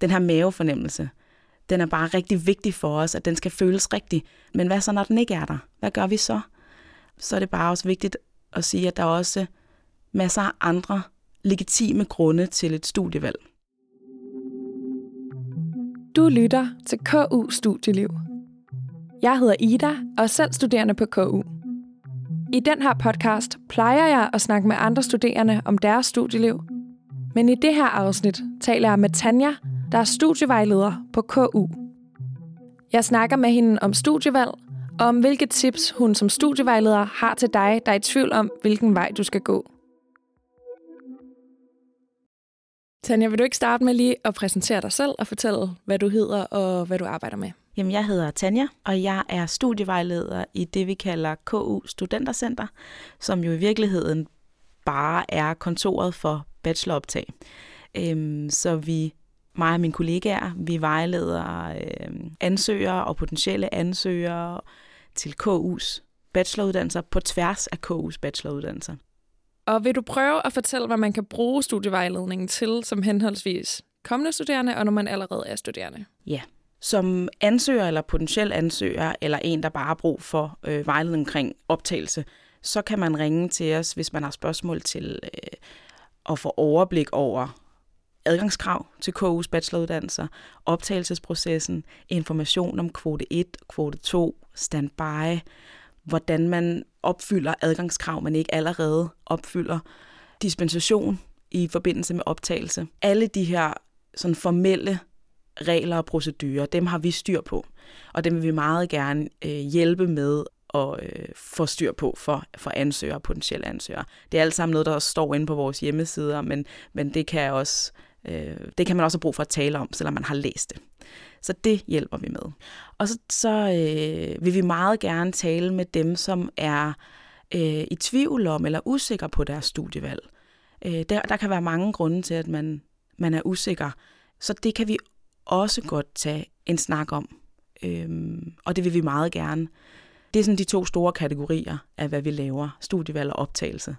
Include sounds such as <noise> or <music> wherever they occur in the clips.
den her mavefornemmelse, den er bare rigtig vigtig for os, at den skal føles rigtig. Men hvad så, når den ikke er der? Hvad gør vi så? Så er det bare også vigtigt at sige, at der er også masser af andre legitime grunde til et studievalg. Du lytter til KU Studieliv. Jeg hedder Ida og er selv studerende på KU. I den her podcast plejer jeg at snakke med andre studerende om deres studieliv. Men i det her afsnit taler jeg med Tanja, der er studievejleder på KU. Jeg snakker med hende om studievalg, og om hvilke tips hun som studievejleder har til dig, der er i tvivl om, hvilken vej du skal gå. Tanja, vil du ikke starte med lige at præsentere dig selv og fortælle, hvad du hedder og hvad du arbejder med? Jamen, jeg hedder Tanja, og jeg er studievejleder i det, vi kalder KU Studentercenter, som jo i virkeligheden bare er kontoret for bacheloroptag. Øhm, så vi, mig og mine kollegaer, vi vejleder øhm, ansøgere og potentielle ansøgere til KU's bacheloruddannelser på tværs af KU's bacheloruddannelser. Og vil du prøve at fortælle, hvad man kan bruge studievejledningen til som henholdsvis kommende studerende, og når man allerede er studerende? Ja, som ansøger eller potentiel ansøger, eller en, der bare har brug for øh, vejledning omkring optagelse, så kan man ringe til os, hvis man har spørgsmål til øh, at få overblik over adgangskrav til KU's bacheloruddannelser, optagelsesprocessen, information om kvote 1, kvote 2, standby, hvordan man opfylder adgangskrav, man ikke allerede opfylder, dispensation i forbindelse med optagelse. Alle de her sådan formelle regler og procedurer, dem har vi styr på, og dem vil vi meget gerne øh, hjælpe med at øh, få styr på for, for ansøgere og potentielle ansøgere. Det er alt sammen noget, der står inde på vores hjemmesider, men, men det, kan også, øh, det kan man også have brug for at tale om, selvom man har læst det. Så det hjælper vi med. Og så, så øh, vil vi meget gerne tale med dem, som er øh, i tvivl om eller usikre på deres studievalg. Øh, der, der kan være mange grunde til, at man, man er usikker. Så det kan vi også godt tage en snak om. Øhm, og det vil vi meget gerne. Det er sådan de to store kategorier af, hvad vi laver. Studievalg og optagelse.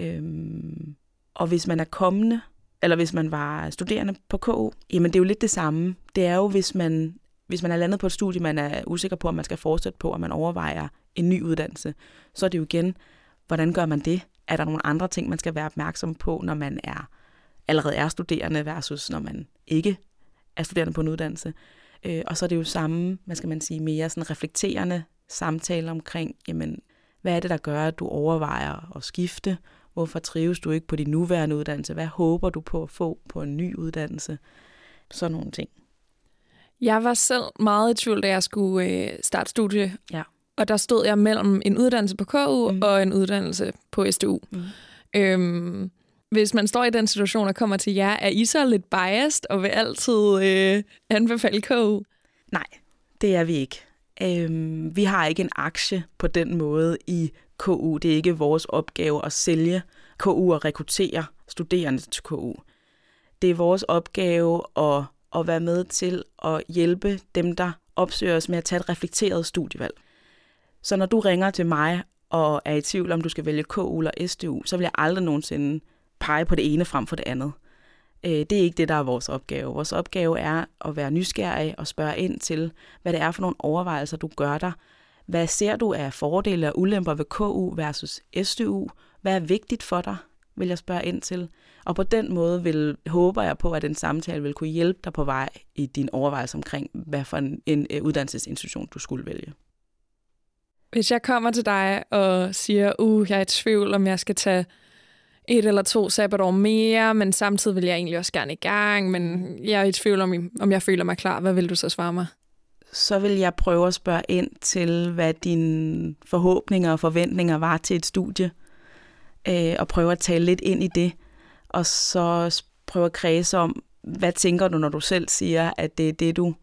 Øhm, og hvis man er kommende, eller hvis man var studerende på KU, jamen det er jo lidt det samme. Det er jo, hvis man, hvis man er landet på et studie, man er usikker på, om man skal fortsætte på, og man overvejer en ny uddannelse, så er det jo igen, hvordan gør man det? Er der nogle andre ting, man skal være opmærksom på, når man er allerede er studerende, versus når man ikke er studerende på en uddannelse. Øh, og så er det jo samme, hvad skal man sige, mere sådan reflekterende samtale omkring, jamen, hvad er det, der gør, at du overvejer at skifte? Hvorfor trives du ikke på din nuværende uddannelse? Hvad håber du på at få på en ny uddannelse? Sådan nogle ting. Jeg var selv meget i tvivl, da jeg skulle øh, starte studie. Ja. Og der stod jeg mellem en uddannelse på KU mm. og en uddannelse på SDU. Mm. Øhm, hvis man står i den situation og kommer til jer, er I så lidt biased og vil altid øh, anbefale KU? Nej, det er vi ikke. Øhm, vi har ikke en aktie på den måde i KU. Det er ikke vores opgave at sælge KU og rekruttere studerende til KU. Det er vores opgave at, at være med til at hjælpe dem, der opsøger os med at tage et reflekteret studievalg. Så når du ringer til mig og er i tvivl om, du skal vælge KU eller SDU, så vil jeg aldrig nogensinde pege på det ene frem for det andet. Øh, det er ikke det, der er vores opgave. Vores opgave er at være nysgerrig og spørge ind til, hvad det er for nogle overvejelser, du gør dig. Hvad ser du af fordele og ulemper ved KU versus SDU? Hvad er vigtigt for dig, vil jeg spørge ind til. Og på den måde vil, håber jeg på, at en samtale vil kunne hjælpe dig på vej i din overvejelse omkring, hvad for en, en øh, uddannelsesinstitution du skulle vælge. Hvis jeg kommer til dig og siger, uh, jeg er i tvivl, om jeg skal tage et eller to sabbatår mere, men samtidig vil jeg egentlig også gerne i gang, men jeg er i tvivl om, om jeg føler mig klar. Hvad vil du så svare mig? Så vil jeg prøve at spørge ind til, hvad dine forhåbninger og forventninger var til et studie, øh, og prøve at tale lidt ind i det, og så prøve at kredse om, hvad tænker du, når du selv siger, at det er det, du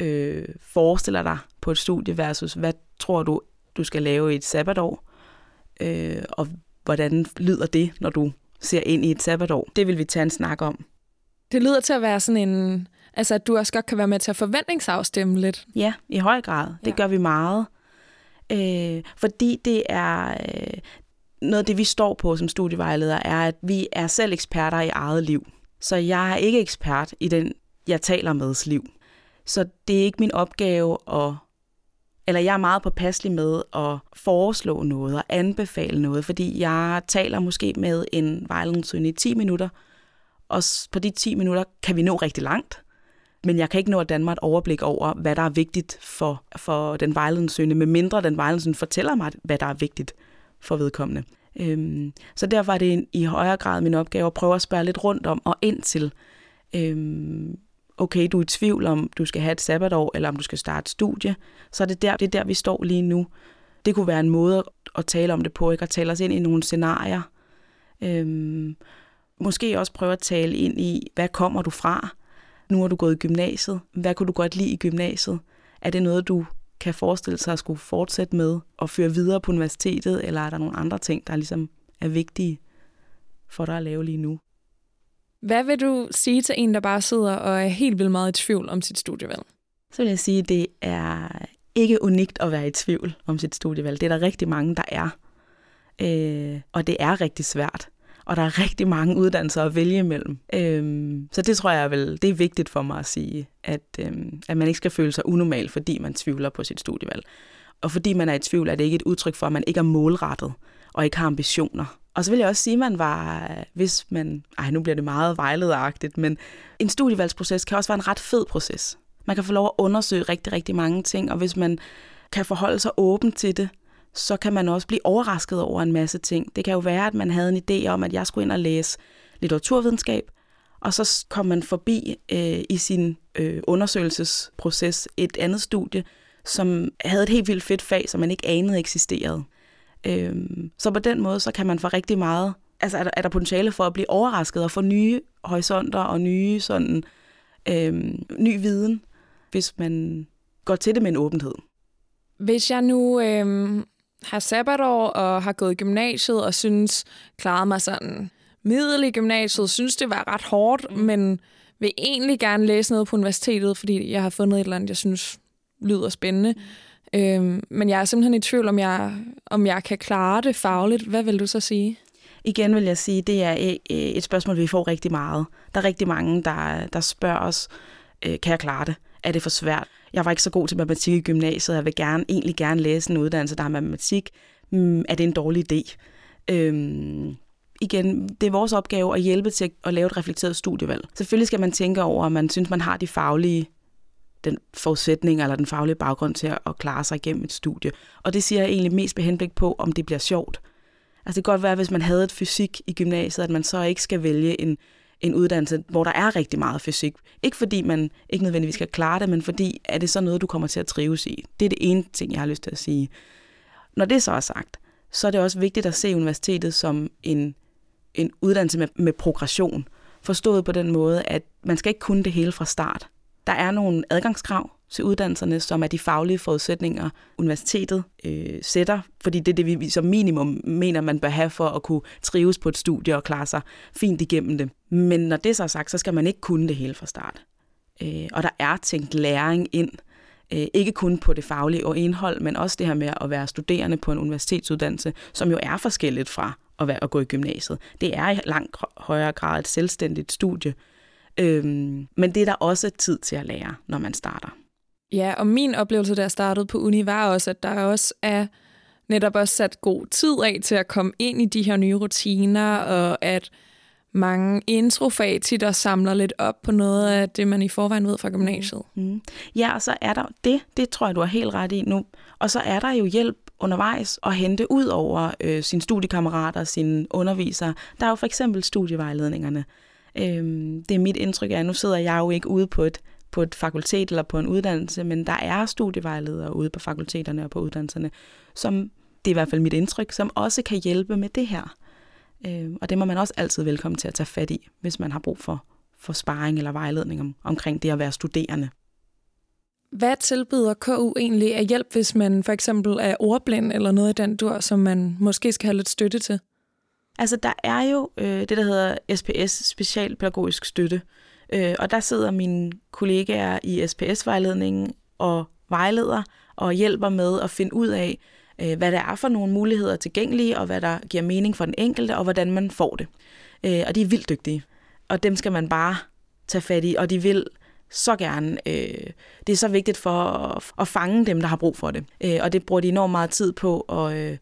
øh, forestiller dig på et studie, versus hvad tror du, du skal lave i et sabbatår, øh, og hvordan lyder det, når du ser ind i et sabbatår? Det vil vi tage en snak om. Det lyder til at være sådan en... Altså, at du også godt kan være med til at forventningsafstemme lidt. Ja, i høj grad. Det ja. gør vi meget. Øh, fordi det er... Øh, noget af det, vi står på som studievejleder, er, at vi er selv eksperter i eget liv. Så jeg er ikke ekspert i den jeg taler med liv. Så det er ikke min opgave at eller jeg er meget påpasselig med at foreslå noget og anbefale noget, fordi jeg taler måske med en vejledningssøgende i 10 minutter, og på de 10 minutter kan vi nå rigtig langt, men jeg kan ikke nå at danne mig et overblik over, hvad der er vigtigt for, for den vejledningssøgende, med mindre den vejledningssøgende fortæller mig, hvad der er vigtigt for vedkommende. Øhm, så derfor er det i højere grad min opgave at prøve at spørge lidt rundt om og ind til, øhm, okay, du er i tvivl om, du skal have et sabbatår, eller om du skal starte studie, så er det der, det er der, vi står lige nu. Det kunne være en måde at tale om det på, ikke? at tale os ind i nogle scenarier. Øhm, måske også prøve at tale ind i, hvad kommer du fra? Nu har du gået i gymnasiet. Hvad kunne du godt lide i gymnasiet? Er det noget, du kan forestille sig at skulle fortsætte med og føre videre på universitetet, eller er der nogle andre ting, der ligesom er vigtige for dig at lave lige nu? Hvad vil du sige til en, der bare sidder og er helt vildt meget i tvivl om sit studievalg? Så vil jeg sige, at det er ikke unikt at være i tvivl om sit studievalg. Det er der rigtig mange, der er. Øh, og det er rigtig svært. Og der er rigtig mange uddannelser at vælge imellem. Øhm, så det tror jeg vel, det er vigtigt for mig at sige, at, øhm, at man ikke skal føle sig unormal, fordi man tvivler på sit studievalg. Og fordi man er i tvivl, er det ikke et udtryk for, at man ikke er målrettet og ikke har ambitioner. Og så vil jeg også sige, at man var, hvis man, ej nu bliver det meget vejlederagtigt, men en studievalgsproces kan også være en ret fed proces. Man kan få lov at undersøge rigtig, rigtig mange ting, og hvis man kan forholde sig åben til det, så kan man også blive overrasket over en masse ting. Det kan jo være, at man havde en idé om, at jeg skulle ind og læse litteraturvidenskab, og så kom man forbi øh, i sin øh, undersøgelsesproces et andet studie, som havde et helt vildt fedt fag, som man ikke anede eksisterede. Øh, så på den måde, så kan man få rigtig meget, altså er der, er der potentiale for at blive overrasket og få nye horisonter og nye sådan, øh, ny viden, hvis man går til det med en åbenhed. Hvis jeg nu øh, har sabbatår og har gået i gymnasiet og synes, klarede mig sådan middel i gymnasiet, synes det var ret hårdt, mm. men vil egentlig gerne læse noget på universitetet, fordi jeg har fundet et eller andet, jeg synes lyder spændende. Mm Øhm, men jeg er simpelthen i tvivl, om jeg, om jeg kan klare det fagligt. Hvad vil du så sige? Igen vil jeg sige, det er et spørgsmål, vi får rigtig meget. Der er rigtig mange, der, der spørger os, øh, kan jeg klare det? Er det for svært? Jeg var ikke så god til matematik i gymnasiet, jeg vil gerne, egentlig gerne læse en uddannelse, der er matematik. Mm, er det en dårlig idé? Øhm, igen, det er vores opgave at hjælpe til at lave et reflekteret studievalg. Selvfølgelig skal man tænke over, om man synes, man har de faglige den forudsætning eller den faglige baggrund til at klare sig igennem et studie. Og det siger jeg egentlig mest med henblik på, om det bliver sjovt. Altså det kan godt være, hvis man havde et fysik i gymnasiet, at man så ikke skal vælge en, en uddannelse, hvor der er rigtig meget fysik. Ikke fordi man ikke nødvendigvis skal klare det, men fordi er det så noget, du kommer til at trives i. Det er det ene ting, jeg har lyst til at sige. Når det så er sagt, så er det også vigtigt at se universitetet som en, en uddannelse med, med progression. Forstået på den måde, at man skal ikke kunne det hele fra start. Der er nogle adgangskrav til uddannelserne, som er de faglige forudsætninger, universitetet øh, sætter, fordi det er det, vi som minimum mener, man bør have for at kunne trives på et studie og klare sig fint igennem det. Men når det så er sagt, så skal man ikke kunne det hele fra start. Øh, og der er tænkt læring ind, øh, ikke kun på det faglige og indhold, men også det her med at være studerende på en universitetsuddannelse, som jo er forskelligt fra at, være, at gå i gymnasiet. Det er i langt højere grad et selvstændigt studie, Øhm, men det er der også tid til at lære, når man starter. Ja, og min oplevelse, da jeg startede på uni, var også, at der også er netop også sat god tid af til at komme ind i de her nye rutiner, og at mange introfag tit samler lidt op på noget af det, man i forvejen ved fra gymnasiet. Mm. Ja, og så er der det, det tror jeg, du har helt ret i nu. Og så er der jo hjælp undervejs at hente ud over øh, sine studiekammerater, sine undervisere. Der er jo for eksempel studievejledningerne. Øhm, det er mit indtryk at nu sidder jeg jo ikke ude på et, på et fakultet eller på en uddannelse, men der er studievejledere ude på fakulteterne og på uddannelserne, som, det er i hvert fald mit indtryk, som også kan hjælpe med det her. Øhm, og det må man også altid velkommen til at tage fat i, hvis man har brug for, for sparring eller vejledning om, omkring det at være studerende. Hvad tilbyder KU egentlig af hjælp, hvis man for eksempel er ordblind eller noget i den dur, som man måske skal have lidt støtte til? Altså, der er jo øh, det, der hedder SPS, Specialpædagogisk Støtte, øh, og der sidder mine kollegaer i SPS-vejledningen og vejleder og hjælper med at finde ud af, øh, hvad der er for nogle muligheder tilgængelige, og hvad der giver mening for den enkelte, og hvordan man får det. Øh, og de er vildt dygtige, og dem skal man bare tage fat i, og de vil så gerne. Øh, det er så vigtigt for at, at fange dem, der har brug for det. Øh, og det bruger de enormt meget tid på og, øh,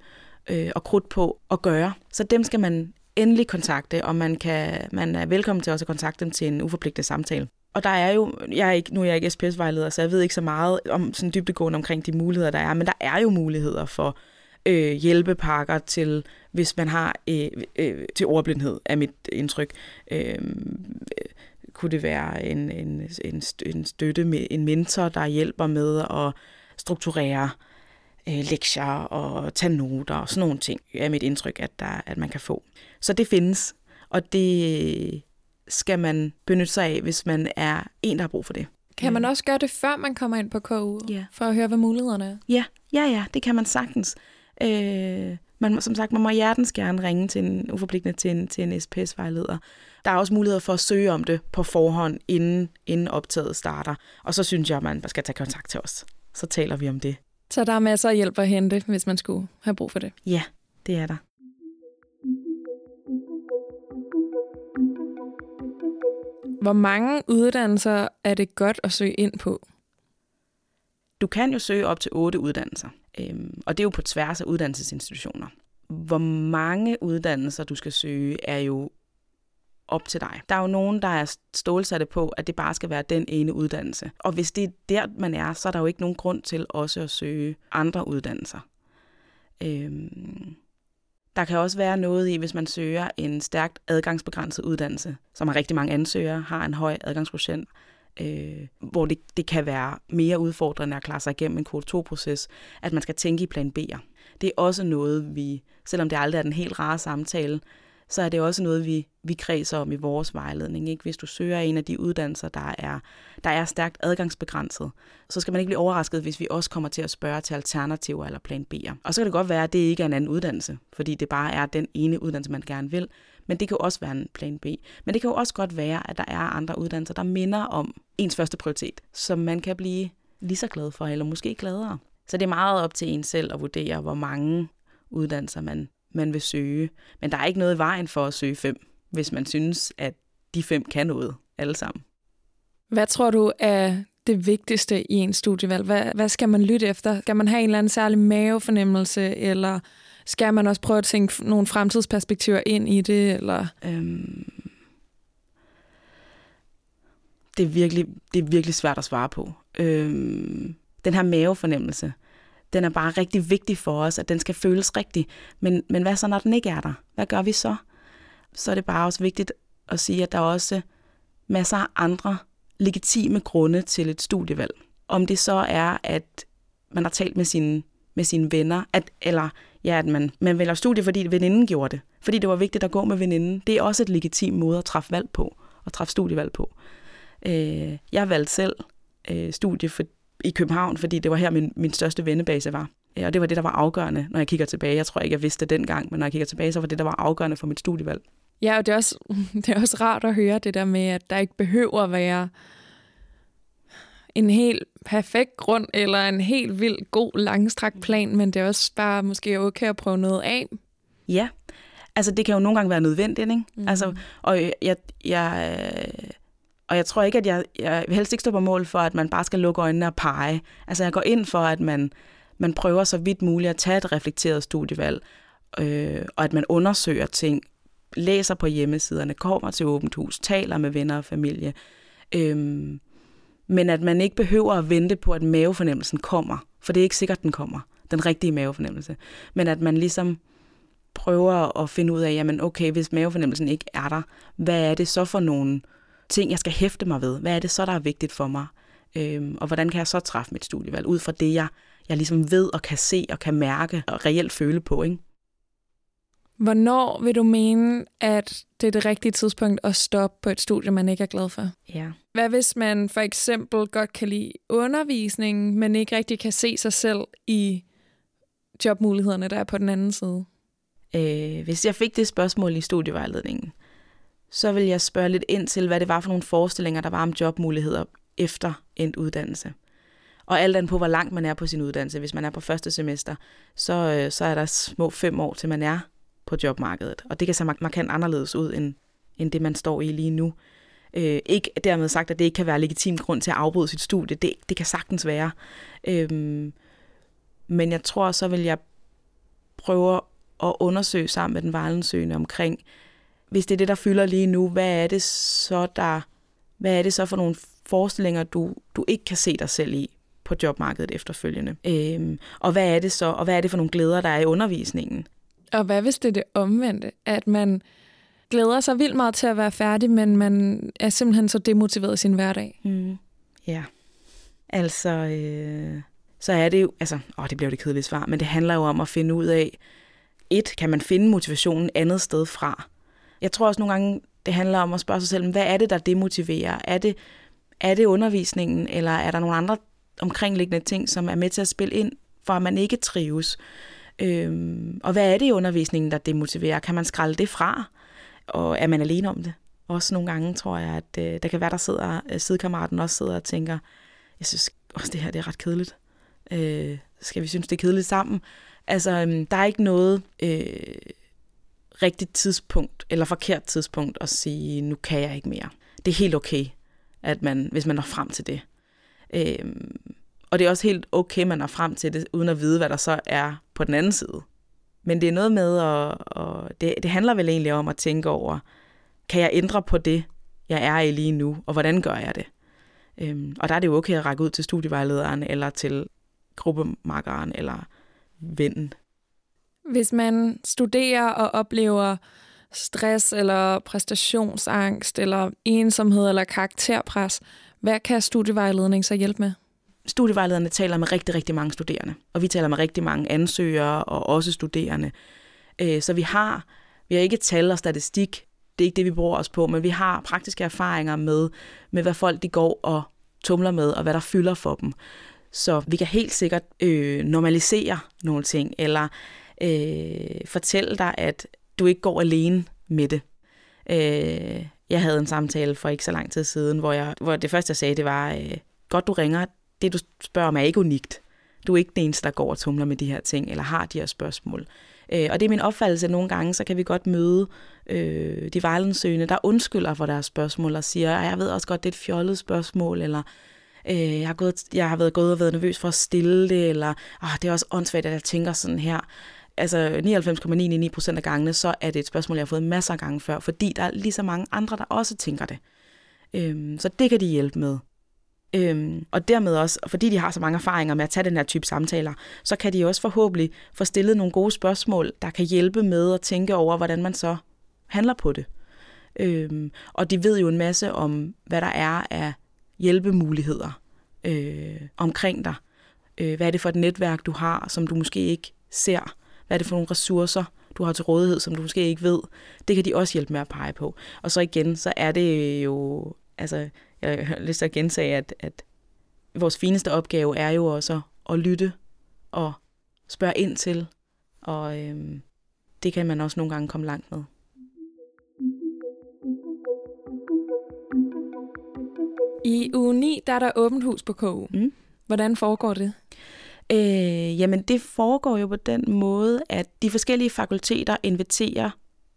øh, og krudt på at gøre. Så dem skal man endelig kontakte, og man, kan, man er velkommen til også at kontakte dem til en uforpligtet samtale. Og der er jo, jeg er ikke, nu er jeg ikke SPS-vejleder, så jeg ved ikke så meget om sådan dybdegående omkring de muligheder, der er, men der er jo muligheder for øh, hjælpepakker til, hvis man har øh, øh, til ordblindhed, er mit indtryk. Øhm, øh, kunne det være en, en, en, en støtte med en mentor, der hjælper med at strukturere øh, lektier og tage noter og sådan nogle ting, er mit indtryk, at, der, at man kan få. Så det findes, og det skal man benytte sig af, hvis man er en, der har brug for det. Kan man også gøre det, før man kommer ind på KU, ja. for at høre, hvad mulighederne er? Ja, ja, ja, det kan man sagtens. Øh, man, som sagt, man må hjertens gerne ringe til en uforpligtende til en, til en SPS-vejleder. Der er også mulighed for at søge om det på forhånd, inden, inden optaget starter. Og så synes jeg, at man skal tage kontakt til os. Så taler vi om det. Så der er masser af hjælp at hente, hvis man skulle have brug for det? Ja, det er der. Hvor mange uddannelser er det godt at søge ind på? Du kan jo søge op til otte uddannelser, øhm, og det er jo på tværs af uddannelsesinstitutioner. Hvor mange uddannelser du skal søge, er jo op til dig. Der er jo nogen, der er stålsatte på, at det bare skal være den ene uddannelse. Og hvis det er der, man er, så er der jo ikke nogen grund til også at søge andre uddannelser. Øhm, der kan også være noget i, hvis man søger en stærkt adgangsbegrænset uddannelse, som har rigtig mange ansøgere, har en høj adgangsprocent, øh, hvor det, det kan være mere udfordrende at klare sig igennem en kode 2-proces, at man skal tænke i plan B'er. Det er også noget, vi, selvom det aldrig er den helt rare samtale, så er det også noget, vi, vi kredser om i vores vejledning. Ikke? Hvis du søger en af de uddannelser, der er, der er stærkt adgangsbegrænset, så skal man ikke blive overrasket, hvis vi også kommer til at spørge til alternativer eller plan B'er. Og så kan det godt være, at det ikke er en anden uddannelse, fordi det bare er den ene uddannelse, man gerne vil. Men det kan jo også være en plan B. Men det kan jo også godt være, at der er andre uddannelser, der minder om ens første prioritet, som man kan blive lige så glad for, eller måske gladere. Så det er meget op til en selv at vurdere, hvor mange uddannelser man man vil søge. Men der er ikke noget i vejen for at søge fem, hvis man synes, at de fem kan noget alle sammen. Hvad tror du er det vigtigste i en studievalg? Hvad, hvad skal man lytte efter? Skal man have en eller anden særlig mavefornemmelse, eller skal man også prøve at tænke nogle fremtidsperspektiver ind i det? Eller? Øhm, det, er virkelig, det er virkelig svært at svare på. Øhm, den her mavefornemmelse, den er bare rigtig vigtig for os, at den skal føles rigtig. Men, men hvad så, når den ikke er der? Hvad gør vi så? Så er det bare også vigtigt at sige, at der er også masser af andre legitime grunde til et studievalg. Om det så er, at man har talt med sine, med sine venner, at, eller ja, at man, man vælger studie, fordi veninden gjorde det. Fordi det var vigtigt at gå med veninden. Det er også et legitimt måde at træffe valg på, og træffe studievalg på. Øh, jeg valgte selv øh, studie, for, i København, fordi det var her, min, min største vennebase var. Og det var det, der var afgørende, når jeg kigger tilbage. Jeg tror ikke, jeg vidste det dengang, men når jeg kigger tilbage, så var det, der var afgørende for mit studievalg. Ja, og det er, også, <laughs> det er også rart at høre det der med, at der ikke behøver at være en helt perfekt grund, eller en helt vild, god, langstrakt plan, men det er også bare måske okay at prøve noget af. Ja, altså det kan jo nogle gange være nødvendigt, ikke? Mm. Altså, og jeg, jeg, og jeg tror ikke, at jeg, jeg vil helst ikke stå på mål for, at man bare skal lukke øjnene og pege. Altså jeg går ind for, at man, man prøver så vidt muligt at tage et reflekteret studievalg, øh, og at man undersøger ting, læser på hjemmesiderne, kommer til åbent hus, taler med venner og familie. Øh, men at man ikke behøver at vente på, at mavefornemmelsen kommer, for det er ikke sikkert, den kommer, den rigtige mavefornemmelse. Men at man ligesom prøver at finde ud af, jamen okay, hvis mavefornemmelsen ikke er der, hvad er det så for nogle ting, jeg skal hæfte mig ved. Hvad er det så, der er vigtigt for mig? Øhm, og hvordan kan jeg så træffe mit studievalg? Ud fra det, jeg, jeg ligesom ved og kan se og kan mærke og reelt føle på. Ikke? Hvornår vil du mene, at det er det rigtige tidspunkt at stoppe på et studie, man ikke er glad for? Ja. Hvad hvis man for eksempel godt kan lide undervisning, men ikke rigtig kan se sig selv i jobmulighederne, der er på den anden side? Øh, hvis jeg fik det spørgsmål i studievejledningen, så vil jeg spørge lidt ind til, hvad det var for nogle forestillinger, der var om jobmuligheder efter en uddannelse. Og alt andet på, hvor langt man er på sin uddannelse. Hvis man er på første semester, så, øh, så er der små fem år, til man er på jobmarkedet. Og det kan se markant anderledes ud, end, end det man står i lige nu. Øh, ikke dermed sagt, at det ikke kan være legitim grund til at afbryde sit studie. Det, det kan sagtens være. Øhm, men jeg tror, så vil jeg prøve at undersøge sammen med den vejledensøgende omkring, hvis det er det, der fylder lige nu, hvad er det så, der, hvad er det så for nogle forestillinger, du, du ikke kan se dig selv i på jobmarkedet efterfølgende? Øhm, og hvad er det så, og hvad er det for nogle glæder, der er i undervisningen? Og hvad hvis det er det omvendte, at man glæder sig vildt meget til at være færdig, men man er simpelthen så demotiveret i sin hverdag? Mm. Ja, altså, øh, så er det jo, altså, åh, det bliver jo det kedelige svar, men det handler jo om at finde ud af, et, kan man finde motivationen andet sted fra? Jeg tror også nogle gange, det handler om at spørge sig selv, hvad er det, der demotiverer? Er det, er det undervisningen, eller er der nogle andre omkringliggende ting, som er med til at spille ind, for at man ikke trives? Øhm, og hvad er det i undervisningen, der demotiverer? Kan man skralde det fra? Og er man alene om det? Også nogle gange tror jeg, at øh, der kan være, der sidder, øh, sidekammeraten også sidder og tænker, jeg synes også, det her det er ret kedeligt. Øh, skal vi synes, det er kedeligt sammen? Altså, øh, der er ikke noget øh, rigtigt tidspunkt eller forkert tidspunkt at sige, nu kan jeg ikke mere. Det er helt okay, at man, hvis man når frem til det. Øhm, og det er også helt okay, man når frem til det, uden at vide, hvad der så er på den anden side. Men det er noget med, at, og det, det handler vel egentlig om at tænke over, kan jeg ændre på det, jeg er i lige nu, og hvordan gør jeg det? Øhm, og der er det jo okay at række ud til studievejlederen, eller til gruppemarkeren, eller vennen. Hvis man studerer og oplever stress eller præstationsangst eller ensomhed eller karakterpres, hvad kan studievejledning så hjælpe med? Studievejlederne taler med rigtig, rigtig mange studerende, og vi taler med rigtig mange ansøgere og også studerende. Øh, så vi har, vi har ikke tal og statistik, det er ikke det, vi bruger os på, men vi har praktiske erfaringer med, med hvad folk de går og tumler med, og hvad der fylder for dem. Så vi kan helt sikkert øh, normalisere nogle ting, eller øh, fortælle dig, at du ikke går alene med det. Øh, jeg havde en samtale for ikke så lang tid siden, hvor, jeg, hvor det første, jeg sagde, det var, øh, godt du ringer, det du spørger om er ikke unikt. Du er ikke den eneste, der går og tumler med de her ting, eller har de her spørgsmål. Øh, og det er min opfattelse, at nogle gange, så kan vi godt møde øh, de vejledensøgende, der undskylder for deres spørgsmål og siger, jeg ved også godt, det er et fjollet spørgsmål, eller øh, jeg, har gået, jeg har været gået og været nervøs for at stille det, eller oh, det er også åndssvagt, at jeg tænker sådan her. Altså 99,99 procent af gangene, så er det et spørgsmål, jeg har fået masser af gange før, fordi der er lige så mange andre, der også tænker det. Øhm, så det kan de hjælpe med. Øhm, og dermed også, fordi de har så mange erfaringer med at tage den her type samtaler, så kan de også forhåbentlig få stillet nogle gode spørgsmål, der kan hjælpe med at tænke over, hvordan man så handler på det. Øhm, og de ved jo en masse om, hvad der er af hjælpemuligheder øh, omkring dig. Øh, hvad er det for et netværk, du har, som du måske ikke ser? Hvad er det for nogle ressourcer, du har til rådighed, som du måske ikke ved? Det kan de også hjælpe med at pege på. Og så igen, så er det jo, altså, jeg har lyst til at gentage, at, at vores fineste opgave er jo også at lytte og spørge ind til, og øhm, det kan man også nogle gange komme langt med. I uge 9, der er der åbent hus på KU. Mm. Hvordan foregår det? Øh, jamen, det foregår jo på den måde, at de forskellige fakulteter inviterer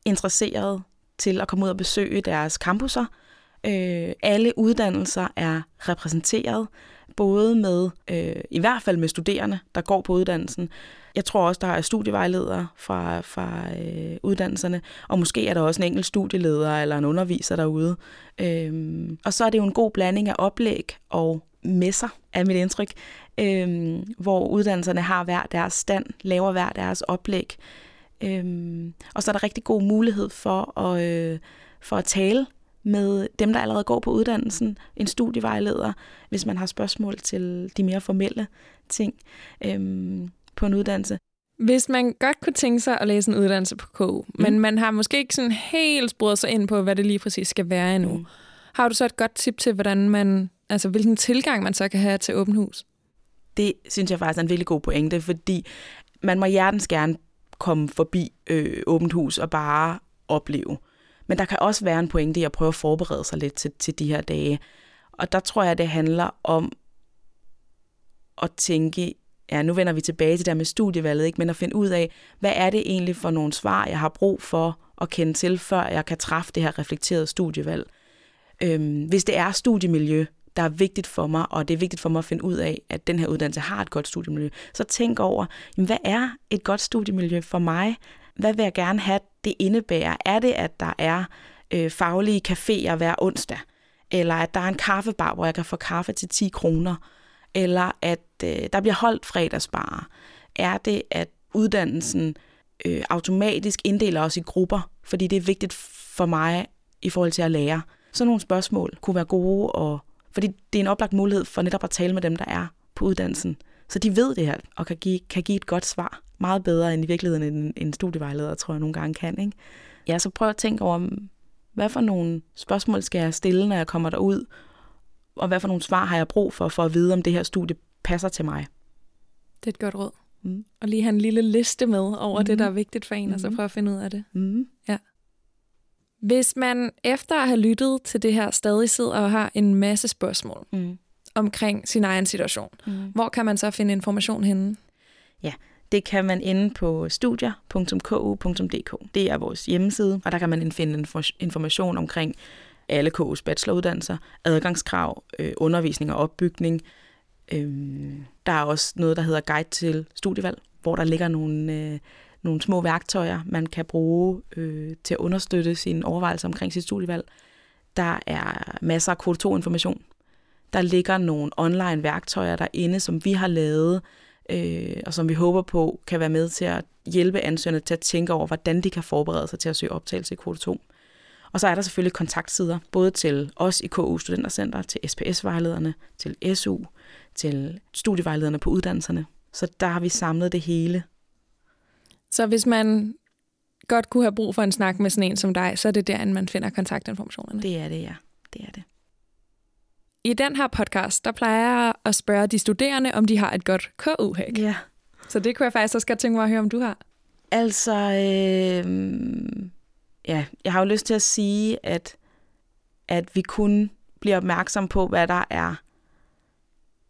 interesserede til at komme ud og besøge deres campuser. Øh, alle uddannelser er repræsenteret, både med, øh, i hvert fald med studerende, der går på uddannelsen. Jeg tror også, der er studievejledere fra, fra øh, uddannelserne, og måske er der også en enkelt studieleder eller en underviser derude. Øh, og så er det jo en god blanding af oplæg og messer, er mit indtryk, øh, hvor uddannelserne har hver deres stand, laver hver deres oplæg. Øh, og så er der rigtig god mulighed for at, øh, for at tale med dem, der allerede går på uddannelsen, en studievejleder, hvis man har spørgsmål til de mere formelle ting øhm, på en uddannelse. Hvis man godt kunne tænke sig at læse en uddannelse på KU, mm. men man har måske ikke sådan helt sporet sig ind på, hvad det lige præcis skal være endnu, mm. har du så et godt tip til, hvordan man, altså hvilken tilgang man så kan have til åben hus? Det synes jeg faktisk er en virkelig god pointe, fordi man må hjertens gerne komme forbi øh, åbent hus og bare opleve. Men der kan også være en pointe i at prøve at forberede sig lidt til, til de her dage. Og der tror jeg, det handler om at tænke, ja, nu vender vi tilbage til det der med studievalget, ikke? men at finde ud af, hvad er det egentlig for nogle svar, jeg har brug for at kende til, før jeg kan træffe det her reflekterede studievalg. Øhm, hvis det er studiemiljø, der er vigtigt for mig, og det er vigtigt for mig at finde ud af, at den her uddannelse har et godt studiemiljø, så tænk over, jamen, hvad er et godt studiemiljø for mig? Hvad vil jeg gerne have, det indebærer? Er det, at der er øh, faglige caféer hver onsdag? Eller at der er en kaffebar, hvor jeg kan få kaffe til 10 kroner? Eller at øh, der bliver holdt fredagsbarer? Er det, at uddannelsen øh, automatisk inddeler os i grupper, fordi det er vigtigt for mig i forhold til at lære? Sådan nogle spørgsmål kunne være gode, og, fordi det er en oplagt mulighed for netop at tale med dem, der er på uddannelsen. Så de ved det her, og kan give, kan give et godt svar. Meget bedre end i virkeligheden en, en studievejleder, tror jeg nogle gange kan. Ikke? Ja, så prøv at tænke over, hvad for nogle spørgsmål skal jeg stille, når jeg kommer derud, og hvad for nogle svar har jeg brug for, for at vide, om det her studie passer til mig. Det er et godt råd. Mm. Og lige have en lille liste med over mm. det, der er vigtigt for en, mm. og så prøve at finde ud af det. Mm. Ja. Hvis man efter at have lyttet til det her stadig sidder og har en masse spørgsmål mm. omkring sin egen situation, mm. hvor kan man så finde information henne? Ja, det kan man inde på studier.ku.dk. Det er vores hjemmeside, og der kan man finde information omkring alle KU's bacheloruddannelser, adgangskrav, øh, undervisning og opbygning. Øhm, der er også noget, der hedder Guide til studievalg, hvor der ligger nogle, øh, nogle små værktøjer, man kan bruge øh, til at understøtte sine overvejelser omkring sit studievalg. Der er masser af kvote 2-information. Der ligger nogle online værktøjer derinde, som vi har lavet, øh, og som vi håber på kan være med til at hjælpe ansøgerne til at tænke over, hvordan de kan forberede sig til at søge optagelse i kvote 2. Og så er der selvfølgelig kontaktsider, både til os i KU Studentercenter, til SPS-vejlederne, til SU, til studievejlederne på uddannelserne. Så der har vi samlet det hele. Så hvis man godt kunne have brug for en snak med sådan en som dig, så er det der, man finder kontaktinformationerne? Det er det, ja. Det er det. I den her podcast, der plejer jeg at spørge de studerende, om de har et godt KU-hack. Ja. Så det kunne jeg faktisk også godt tænke mig at høre, om du har. Altså, øh, ja, jeg har jo lyst til at sige, at, at vi kun bliver opmærksom på, hvad der er,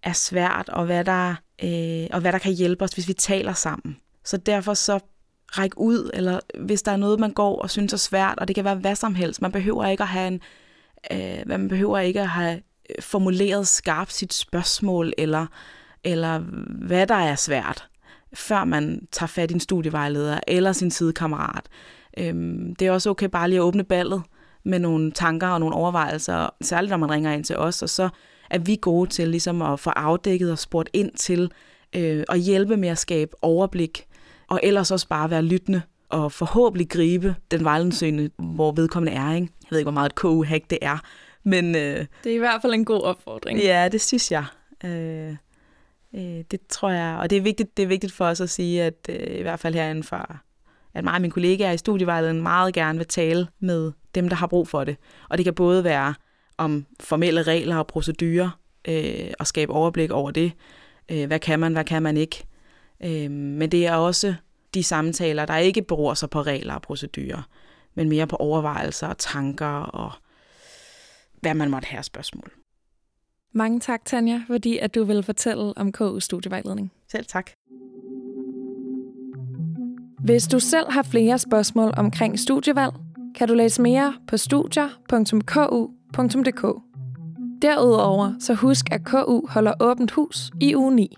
er svært, og hvad, der, øh, og hvad der kan hjælpe os, hvis vi taler sammen. Så derfor så række ud, eller hvis der er noget, man går og synes er svært, og det kan være hvad som helst. Man behøver ikke at have en, øh, man behøver ikke at have øh, formuleret skarpt sit spørgsmål, eller, eller hvad der er svært, før man tager fat i en studievejleder eller sin sidekammerat. Øhm, det er også okay bare lige at åbne ballet med nogle tanker og nogle overvejelser, særligt når man ringer ind til os, og så er vi gode til ligesom at få afdækket og spurgt ind til øh, at hjælpe med at skabe overblik, og ellers også bare være lyttende og forhåbentlig gribe den vejledningssøgende, hvor vedkommende er. Ikke? Jeg ved ikke, hvor meget et KU-hack det er, men... Øh, det er i hvert fald en god opfordring. Ja, det synes jeg. Øh, øh, det tror jeg, og det er vigtigt, det er vigtigt for os at sige, at øh, i hvert fald herinde fra at mig og mine kollegaer i studievejledningen meget gerne vil tale med dem, der har brug for det. Og det kan både være om formelle regler og procedurer, øh, og skabe overblik over det. Øh, hvad kan man, hvad kan man ikke? Øh, men det er også de samtaler, der ikke beror sig på regler og procedurer, men mere på overvejelser og tanker og hvad man måtte have spørgsmål. Mange tak, Tanja, fordi at du vil fortælle om KU Studievejledning. Selv tak. Hvis du selv har flere spørgsmål omkring studievalg, kan du læse mere på studier.ku.dk. Derudover så husk, at KU holder åbent hus i uge 9.